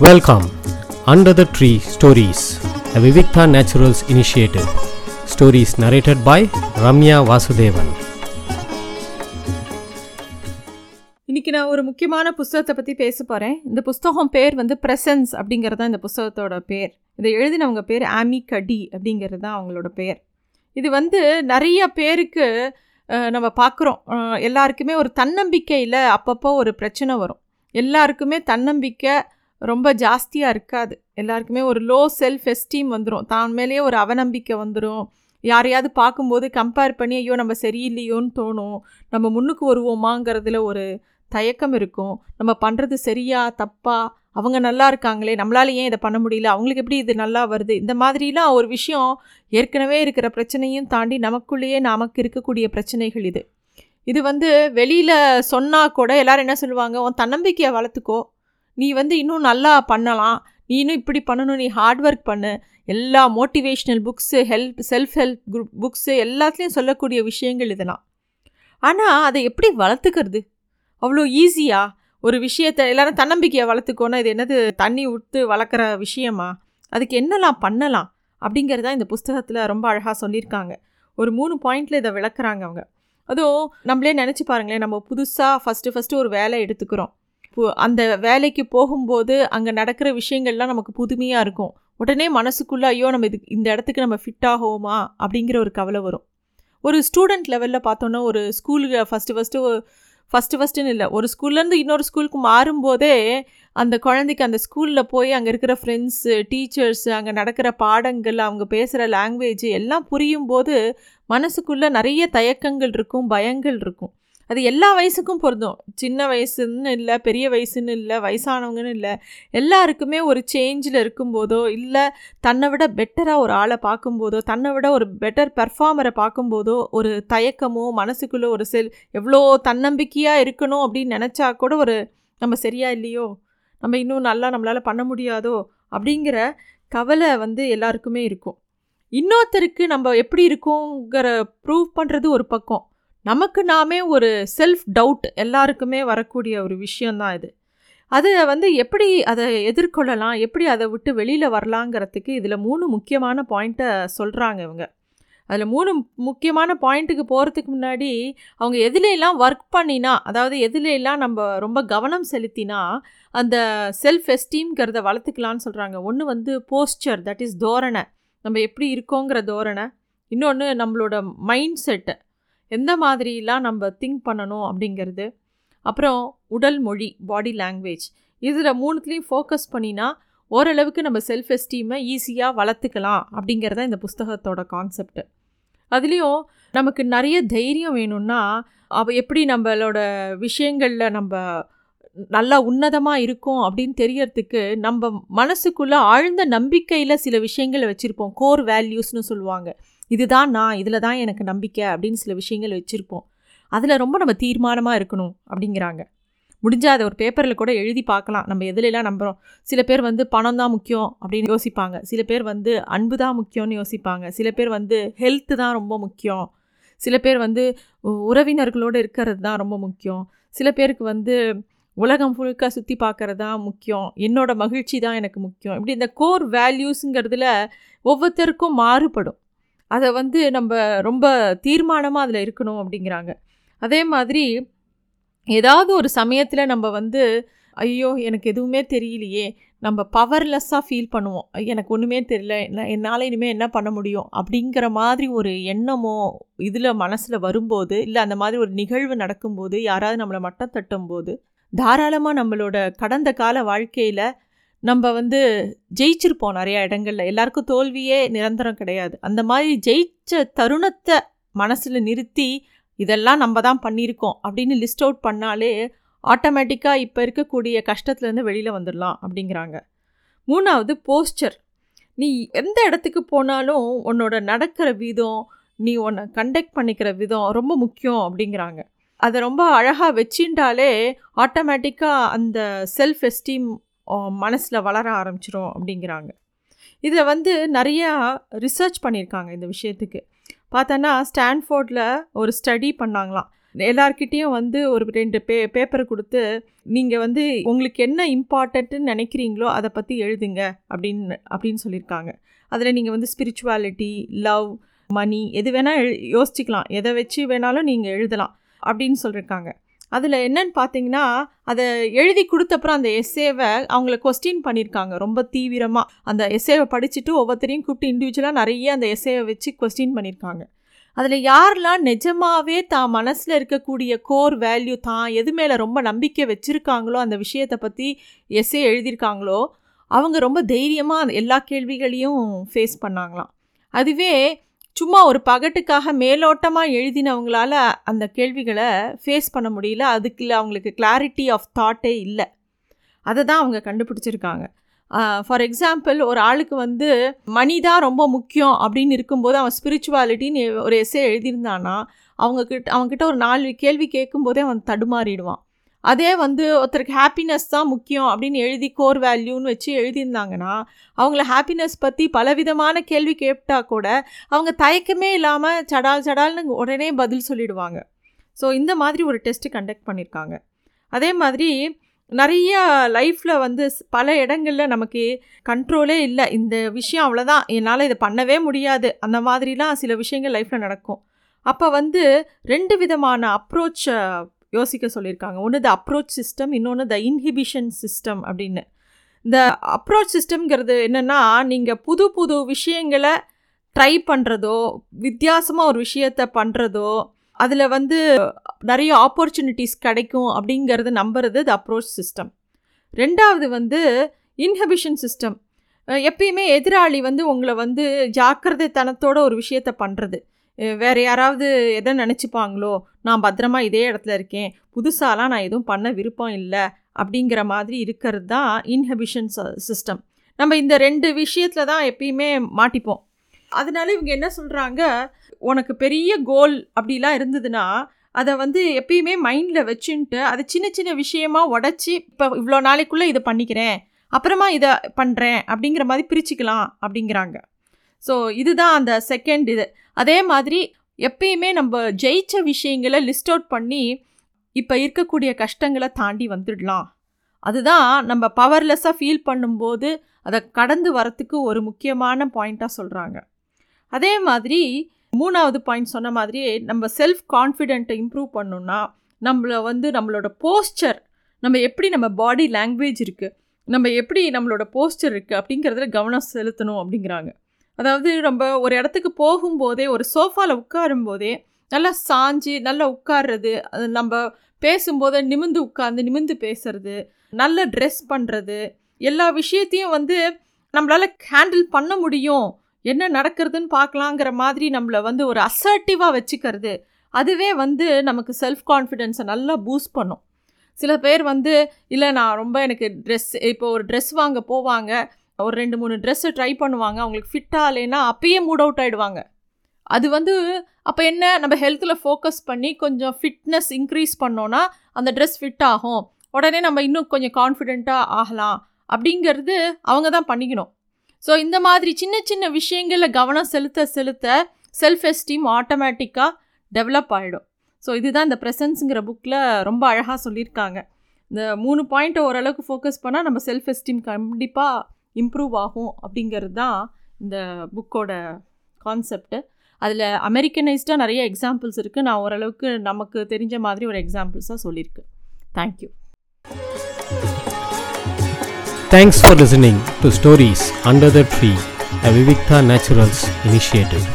Welcome, Under the Tree Stories, a Vivikta Naturals initiative. Stories narrated by Ramya Vasudevan. இன்னைக்கு நான் ஒரு முக்கியமான புஸ்தகத்தை பற்றி பேச போகிறேன் இந்த புஸ்தகம் பேர் வந்து ப்ரெசன்ஸ் அப்படிங்கிறது தான் இந்த புஸ்தகத்தோட பேர். இதை எழுதினவங்க பேர் ஆமி கடி அப்படிங்கிறது தான் அவங்களோட பேர். இது வந்து நிறைய பேருக்கு நம்ம பார்க்குறோம் எல்லாருக்குமே ஒரு தன்னம்பிக்கையில் அப்பப்போ ஒரு பிரச்சனை வரும். எல்லாருக்குமே தன்னம்பிக்கை ரொம்ப ஜாஸ்தியாக இருக்காது. எல்லாருக்குமே ஒரு லோ செல்ஃப் எஸ்டீம் வந்துடும் தான் மேலேயே ஒரு அவநம்பிக்கை வந்துடும் யாரையாவது பார்க்கும்போது கம்பேர் பண்ணி ஐயோ நம்ம சரியில்லையோன்னு தோணும். நம்ம முன்னுக்கு வருவோமாங்கிறதுல ஒரு தயக்கம் இருக்கும். நம்ம பண்ணுறது சரியா தப்பா? அவங்க நல்லா இருக்காங்களே. நம்மளால ஏன் இதை பண்ண முடியல? அவங்களுக்கு எப்படி இது நல்லா வருது? இந்த மாதிரிலாம் ஒரு விஷயம் ஏற்கனவே இருக்கிற பிரச்சனையும் தாண்டி நமக்குள்ளேயே நமக்கு இருக்கக்கூடிய பிரச்சனைகள் இது. இது வந்து வெளியில் சொன்னால் கூட எல்லோரும் என்ன சொல்லுவாங்க? உன் தன்னம்பிக்கையை வளர்த்துக்கோ. நீ வந்து இன்னும் நல்லா பண்ணலாம். நீ இன்னும் இப்படி பண்ணணும். நீ ஹார்ட் ஒர்க் பண்ணு. எல்லா motivational books help self help group books எல்லாத்துலேயும் சொல்லக்கூடிய விஷயங்கள் இதெல்லாம். ஆனால் அதை எப்படி வளர்த்துக்கிறது? அவ்வளோ ஈஸியாக ஒரு விஷயத்தை எல்லாரும் தன்னம்பிக்கையை வளர்த்துக்கோன்னா இது என்னது தண்ணி ஊற்று வளர்க்குற விஷயமா? அதுக்கு என்னெல்லாம் பண்ணலாம்? அப்படிங்கிறதா இந்த புஸ்தகத்தில் ரொம்ப அழகாக சொல்லியிருக்காங்க. ஒரு மூணு பாயிண்டில் இதை விளக்குறாங்க அவங்க. அதுவும் நம்மளே நினச்சி பாருங்களேன் நம்ம புதுசாக ஃபஸ்ட்டு ஃபஸ்ட்டு ஒரு வேலை எடுத்துக்கிறோம். அந்த வேலைக்கு போகும்போது அங்கே நடக்கிற விஷயங்கள்லாம் நமக்கு புதுமையாக இருக்கும். உடனே மனசுக்குள்ளே ஐயோ நம்ம இது இந்த இடத்துக்கு நம்ம ஃபிட் ஆகோமா? அப்படிங்கிற ஒரு கவலை வரும். ஒரு ஸ்டூடெண்ட் லெவலில் பார்த்தோன்னா ஒரு ஸ்கூலுக்கு ஃபஸ்ட்டு ஃபஸ்ட்டு ஃபஸ்ட்டு ஃபஸ்ட்டுன்னு இல்லை. ஒரு ஸ்கூல்லேருந்து இன்னொரு ஸ்கூலுக்கு மாறும்போதே அந்த குழந்தைக்கு அந்த ஸ்கூலில் போய் அங்கே இருக்கிற ஃப்ரெண்ட்ஸு டீச்சர்ஸு அங்கே நடக்கிற பாடங்கள் அவங்க பேசுகிற லாங்குவேஜ் எல்லாம் புரியும் போது மனசுக்குள்ளே நிறைய தயக்கங்கள் இருக்கும் பயங்கள் இருக்கும். அது எல்லா வயசுக்கும் பொருந்தும். சின்ன வயசுன்னு இல்லை பெரிய வயசுன்னு இல்லை வயசானவங்கன்னு இல்லை எல்லாருக்குமே ஒரு சேஞ்சில் இருக்கும்போதோ இல்லை தன்னை விட பெட்டராக ஒரு ஆளை பார்க்கும்போதோ தன்னை விட ஒரு பெட்டர் பெர்ஃபார்மரை பார்க்கும்போதோ ஒரு தயக்கமோ மனசுக்குள்ளே ஒரு செல் எவ்வளோ தன்னம்பிக்கையாக இருக்கணும் அப்படின்னு நினச்சா கூட ஒரு நம்ம சரியா இல்லையோ நம்ம இன்னும் நல்லா நம்மளால் பண்ண முடியாதோ அப்படிங்கிற கவலை வந்து எல்லாருக்குமே இருக்கும். இன்னொருத்தருக்கு நம்ம எப்படி இருக்கோங்கிற ப்ரூவ் பண்ணுறது ஒரு பக்கம். நமக்கு நாமே ஒரு செல்ஃப் டவுட் எல்லாருக்குமே வரக்கூடிய ஒரு விஷயந்தான் இது. அதை வந்து எப்படி அதை எதிர்கொள்ளலாம் எப்படி அதை விட்டு வெளியில் வரலாங்கிறதுக்கு இதில் மூணு முக்கியமான பாயிண்ட்டை சொல்கிறாங்க இவங்க. அதில் மூணு முக்கியமான பாயிண்ட்டுக்கு போகிறதுக்கு முன்னாடி அவங்க எதுலையெல்லாம் ஒர்க் பண்ணினா அதாவது எதுலையெல்லாம் நம்ம ரொம்ப கவனம் செலுத்தினா அந்த செல்ஃப் எஸ்டீம்ங்கிறத வளர்த்துக்கலான்னு சொல்கிறாங்க ஒன்று வந்து போஸ்டர் தட் இஸ் தோரணை. நம்ம எப்படி இருக்கோங்கிற தோரணை. இன்னொன்று நம்மளோட மைண்ட் செட்டு எந்த மாதிரிலாம் நம்ம திங்க் பண்ணணும் அப்படிங்கிறது. அப்புறம் உடல் மொழி பாடி லாங்குவேஜ் இதில் மூணுத்துலேயும் ஃபோக்கஸ் பண்ணினா ஓரளவுக்கு நம்ம செல்ஃப் எஸ்டீமை ஈஸியாக வளர்த்துக்கலாம் அப்படிங்கிறத இந்த புஸ்தகத்தோட கான்செப்ட் அதுலேயும் நமக்கு நிறைய தைரியம் வேணும்னா அவ எப்படி நம்மளோட விஷயங்களில் நம்ம நல்லா உன்னதமாக இருக்கோம் அப்படின்னு தெரியறதுக்கு நம்ம மனசுக்குள்ளே ஆழ்ந்த நம்பிக்கையில் சில விஷயங்களை வச்சுருப்போம். கோர் வேல்யூஸ்னு சொல்லுவாங்க. இதுதான் நான் இதில் தான் எனக்கு நம்பிக்கை அப்படின்னு சில விஷயங்கள் வச்சுருப்போம். அதில் ரொம்ப நம்ம தீர்மானமாக இருக்கணும் அப்படிங்கிறாங்க. முடிஞ்சால் அதை ஒரு பேப்பரில் கூட எழுதி பார்க்கலாம். நம்ம எதுலெல்லாம் நம்புகிறோம் சில பேர் வந்து பணம் தான் முக்கியம் அப்படின்னு யோசிப்பாங்க. சில பேர் வந்து அன்பு தான் முக்கியம்னு யோசிப்பாங்க. சில பேர் வந்து ஹெல்த்து தான் ரொம்ப முக்கியம். சில பேர் வந்து உ- உறவினர்களோடு இருக்கிறது தான் ரொம்ப முக்கியம். சில பேருக்கு வந்து உலகம் முழுக்க சுற்றி பார்க்குறது தான் முக்கியம். என்னோட மகிழ்ச்சி தான் எனக்கு முக்கியம். இப்படி இந்த கோர் வேல்யூஸுங்கிறதுல ஒவ்வொருத்தருக்கும் மாறுபடும். அதை வந்து நம்ம ரொம்ப தீர்மானமாக அதில் இருக்கணும் அப்படிங்கிறாங்க. அதே மாதிரி ஏதாவது ஒரு சமயத்தில் நம்ம வந்து ஐயோ எனக்கு எதுவுமே தெரியலையே நம்ம பவர்லெஸ்ஸாக ஃபீல் பண்ணுவோம். எனக்கு ஒன்றுமே தெரியல என்ன- என்னால் இனிமேல் என்ன பண்ண முடியும்? அப்படிங்கிற மாதிரி ஒரு எண்ணமோ இதில் மனசில் வரும்போது இல்லை அந்த மாதிரி ஒரு நிகழ்வு நடக்கும்போது யாராவது நம்மளை மட்டம் தட்டும்போது தாராளமாக நம்மளோட கடந்த கால வாழ்க்கையில் நம்ம வந்து ஜெயிச்சிருப்போம் நிறையா இடங்களில். எல்லாருக்கும் தோல்வியே நிரந்தரம் கிடையாது. அந்த மாதிரி ஜெயிச்ச தருணத்தை மனசில் நிறுத்தி இதெல்லாம் நம்ம தான் பண்ணியிருக்கோம் அப்படின்னு லிஸ்ட் அவுட் பண்ணாலே ஆட்டோமேட்டிக்காக இப்போ இருக்கக்கூடிய கஷ்டத்துலேருந்து வெளியில் வந்துடலாம் அப்படிங்கிறாங்க. மூணாவது போஸ்டர் நீ எந்த இடத்துக்கு போனாலும் உன்னோட நடக்கிற விதம் நீ உன்னை கண்டக்ட் பண்ணிக்கிற விதம் ரொம்ப முக்கியம் அப்படிங்கிறாங்க. அதை ரொம்ப அழகாக வச்சுட்டாலே ஆட்டோமேட்டிக்காக அந்த செல்ஃப் எஸ்டீம் மனசில் வளர ஆரம்பிச்சிரும் அப்படிங்கிறாங்க. இதில் வந்து நிறையா ரிசர்ச் பண்ணியிருக்காங்க இந்த விஷயத்துக்கு. பார்த்தோன்னா ஸ்டான்ஃபோர்டில் ஒரு ஸ்டடி பண்ணாங்களாம். எல்லார்கிட்டேயும் வந்து ஒரு ரெண்டு பே பேப்பரை கொடுத்து நீங்கள் வந்து உங்களுக்கு என்ன இம்பார்ட்டன்ட்டுன்னு நினைக்கிறீங்களோ அதை பற்றி எழுதுங்க அப்படின்னு அப்படின்னு சொல்லியிருக்காங்க. அதில் நீங்கள் வந்து ஸ்பிரிச்சுவாலிட்டி லவ் மணி எது வேணால் எழு யோசிச்சுக்கலாம். எதை வச்சு வேணாலும் நீங்கள் எழுதலாம் அப்படின்னு சொல்லியிருக்காங்க. அதில் என்னன்னு பார்த்தீங்கன்னா அதை எழுதி கொடுத்தப்புறம் அந்த எஸ்ஸேவை அவங்கள கொஸ்டின் பண்ணியிருக்காங்க ரொம்ப தீவிரமாக அந்த எஸ்ஸேவை படிச்சுட்டு ஒவ்வொருத்தரையும் கூப்பிட்டு இண்டிவிஜுவலாக நிறைய அந்த எஸ்ஸேவை வச்சு கொஸ்டின் பண்ணியிருக்காங்க அதில் யாரெல்லாம் நிஜமாகவே தான் மனசில் இருக்கக்கூடிய கோர் வேல்யூ தான் எது மேலே ரொம்ப நம்பிக்கை வச்சுருக்காங்களோ அந்த விஷயத்தை பற்றி எஸ்ஸே எழுதியிருக்காங்களோ அவங்க ரொம்ப தைரியமாக எல்லா கேள்விகளையும் ஃபேஸ் பண்ணாங்களாம். அதுவே சும்மா ஒரு பகட்டுக்காக மேலோட்டமாக எழுதினவங்களால அந்த கேள்விகளை ஃபேஸ் பண்ண முடியல. அதுக்குள்ள அவங்களுக்கு கிளாரிட்டி ஆஃப் தாட்டே இல்லை. அதை தான் அவங்க கண்டுபிடிச்சிருக்காங்க. ஃபார் எக்ஸாம்பிள் ஒரு ஆளுக்கு வந்து மணி தான் ரொம்ப முக்கியம் அப்படின்னு இருக்கும்போது அவன் ஸ்பிரிச்சுவாலிட்டின்னு ஒரு எஸ்ஸே எழுதியிருந்தானா அவங்கக்கிட்ட அவங்கக்கிட்ட ஒரு நாலு கேள்வி கேட்கும்போதே அவன் தடுமாறிடுவான். அதே வந்து ஒருத்தருக்கு ஹாப்பினஸ் தான் முக்கியம் அப்படின்னு எழுதி கோர் வேல்யூன்னு வச்சு எழுதியிருந்தாங்கன்னா அவங்கள ஹாப்பினஸ் பற்றி பலவிதமான கேள்வி கேட்டால் கூட அவங்க தயக்கமே இல்லாமல் சடால் சடால்னு உடனே பதில் சொல்லிடுவாங்க. ஸோ இந்த மாதிரி ஒரு டெஸ்ட்டு கண்டக்ட் பண்ணியிருக்காங்க. அதே மாதிரி நிறைய லைஃப்பில் வந்து பல இடங்களில் நமக்கு கண்ட்ரோலே இல்லை. இந்த விஷயம் அவ்வளோதான் என்னால் இதை பண்ணவே முடியாது. அந்த மாதிரிலாம் சில விஷயங்கள் லைஃப்பில் நடக்கும். அப்போ வந்து ரெண்டு விதமான அப்ரோச்சை யோசிக்க சொல்லியிருக்காங்க. ஒன்று த அப்ரோச் சிஸ்டம் இன்னொன்று த இன்ஹிபிஷன் சிஸ்டம் அப்படின்னு. இந்த அப்ரோச் சிஸ்டம்ங்கிறது என்னென்னா நீங்கள் புது புது விஷயங்களை ட்ரை பண்ணுறதோ வித்தியாசமாக ஒரு விஷயத்தை பண்ணுறதோ அதில் வந்து நிறைய ஆப்பர்ச்சுனிட்டிஸ் கிடைக்கும் அப்படிங்கிறது நம்புறது த அப்ரோச் சிஸ்டம் ரெண்டாவது வந்து இன்ஹபிஷன் சிஸ்டம் எப்பயுமே எதிராளி வந்து உங்களை வந்து ஜாக்கிரதைத்தனத்தோட ஒரு விஷயத்த பண்ணுறது வேறு யாராவது எதை நினச்சிப்பாங்களோ நான் பத்திரமா இதே இடத்துல இருக்கேன். புதுசாலாம் நான் எதுவும் பண்ண விருப்பம் இல்லை. அப்படிங்கிற மாதிரி இருக்கிறது தான் இன்ஹபிஷன் சிஸ்டம் நம்ம இந்த ரெண்டு விஷயத்தில் தான் எப்பயுமே மாட்டிப்போம். அதனால இவங்க என்ன சொல்கிறாங்க உனக்கு பெரிய கோல் அப்படிலாம் இருந்ததுன்னா அதை வந்து எப்பயுமே மைண்டில் வச்சுன்ட்டு அதை சின்ன சின்ன விஷயமா உடச்சி இப்போ இவ்வளோ நாளைக்குள்ளே இதை பண்ணிக்கிறேன். அப்புறமா இதை பண்ணுறேன் அப்படிங்கிற மாதிரி பிரிச்சுக்கலாம் அப்படிங்கிறாங்க. ஸோ இதுதான் அந்த செகண்ட் இது. அதே மாதிரி எப்பயுமே நம்ம ஜெயிச்ச விஷயங்களை லிஸ்ட் அவுட் பண்ணி இப்போ இருக்கக்கூடிய கஷ்டங்களை தாண்டி வந்துடலாம். அதுதான் நம்ம பவர்லெஸ்ஸாக ஃபீல் பண்ணும்போது அதை கடந்து வரத்துக்கு ஒரு முக்கியமான பாயிண்ட்டாக சொல்கிறாங்க அதே மாதிரி மூணாவது பாயிண்ட் சொன்ன மாதிரி நம்ம செல்ஃப் கான்ஃபிடென்ட்டை இம்ப்ரூவ் பண்ணணுன்னா நம்மளை வந்து நம்மளோட போஸ்டர் நம்ம எப்படி நம்ம பாடி லாங்குவேஜ் இருக்குது நம்ம எப்படி நம்மளோட போஸ்டர் இருக்குது அப்படிங்கிறதுல கவனம் செலுத்தணும் அப்படிங்கிறாங்க. அதாவது நம்ம ஒரு இடத்துக்கு போகும்போதே ஒரு சோஃபாவில் உட்காரும்போதே நல்லா சாஞ்சு நல்லா உட்கார்றது அது நம்ம பேசும்போது நிமிந்து உட்காந்து நிமிந்து பேசுறது நல்ல ட்ரெஸ் பண்ணுறது எல்லா விஷயத்தையும் வந்து நம்மளால் ஹேண்டில் பண்ண முடியும். என்ன நடக்கிறதுன்னு பார்க்கலாங்கிற மாதிரி நம்மளை வந்து ஒரு அசர்ட்டிவாக வச்சுக்கிறது. அதுவே வந்து நமக்கு செல்ஃப் கான்ஃபிடென்ஸை நல்லா பூஸ்ட் பண்ணும். சில பேர் வந்து இல்லை நான் ரொம்ப எனக்கு ட்ரெஸ் இப்போ ஒரு ட்ரெஸ் வாங்க போவாங்க. ஒரு ரெண்டு மூணு ட்ரெஸ்ஸு ட்ரை பண்ணுவாங்க. அவங்களுக்கு ஃபிட்டாக இல்லைன்னா அப்பயே மூட் அவுட் ஆகிடுவாங்க அது வந்து அப்போ என்ன? நம்ம ஹெல்த்தில் ஃபோக்கஸ் பண்ணி கொஞ்சம் ஃபிட்னஸ் இன்க்ரீஸ் பண்ணோன்னா அந்த ட்ரெஸ் ஃபிட் ஆகும். உடனே நம்ம இன்னும் கொஞ்சம் கான்ஃபிடெண்ட்டாக ஆகலாம். அப்படிங்கிறது அவங்க தான் பண்ணிக்கணும். ஸோ இந்த மாதிரி சின்ன சின்ன விஷயங்களில் கவனம் செலுத்த செலுத்த செல்ஃப் எஸ்டீம் ஆட்டோமேட்டிக்காக டெவலப் ஆகிடும் ஸோ இதுதான் இந்த ப்ரெசன்ஸுங்கிற புக்கில் ரொம்ப அழகாக சொல்லியிருக்காங்க. இந்த மூணு பாயிண்ட்டை ஓரளவுக்கு ஃபோக்கஸ் பண்ணால் நம்ம செல்ஃப் எஸ்டீம் கண்டிப்பாக இம்ப்ரூவ் ஆகும் அப்படிங்கிறது தான் இந்த புக்கோட கான்செப்ட்டு அதில் அமெரிக்கனைஸ்டாக நிறைய எக்ஸாம்பிள்ஸ் இருக்குது நான் ஓரளவுக்கு நமக்கு தெரிஞ்ச மாதிரி ஒரு எக்ஸாம்பிள்ஸாக சொல்லியிருக்கேன் thank you thanks for listening to stories under the tree a Vivikta Naturals initiative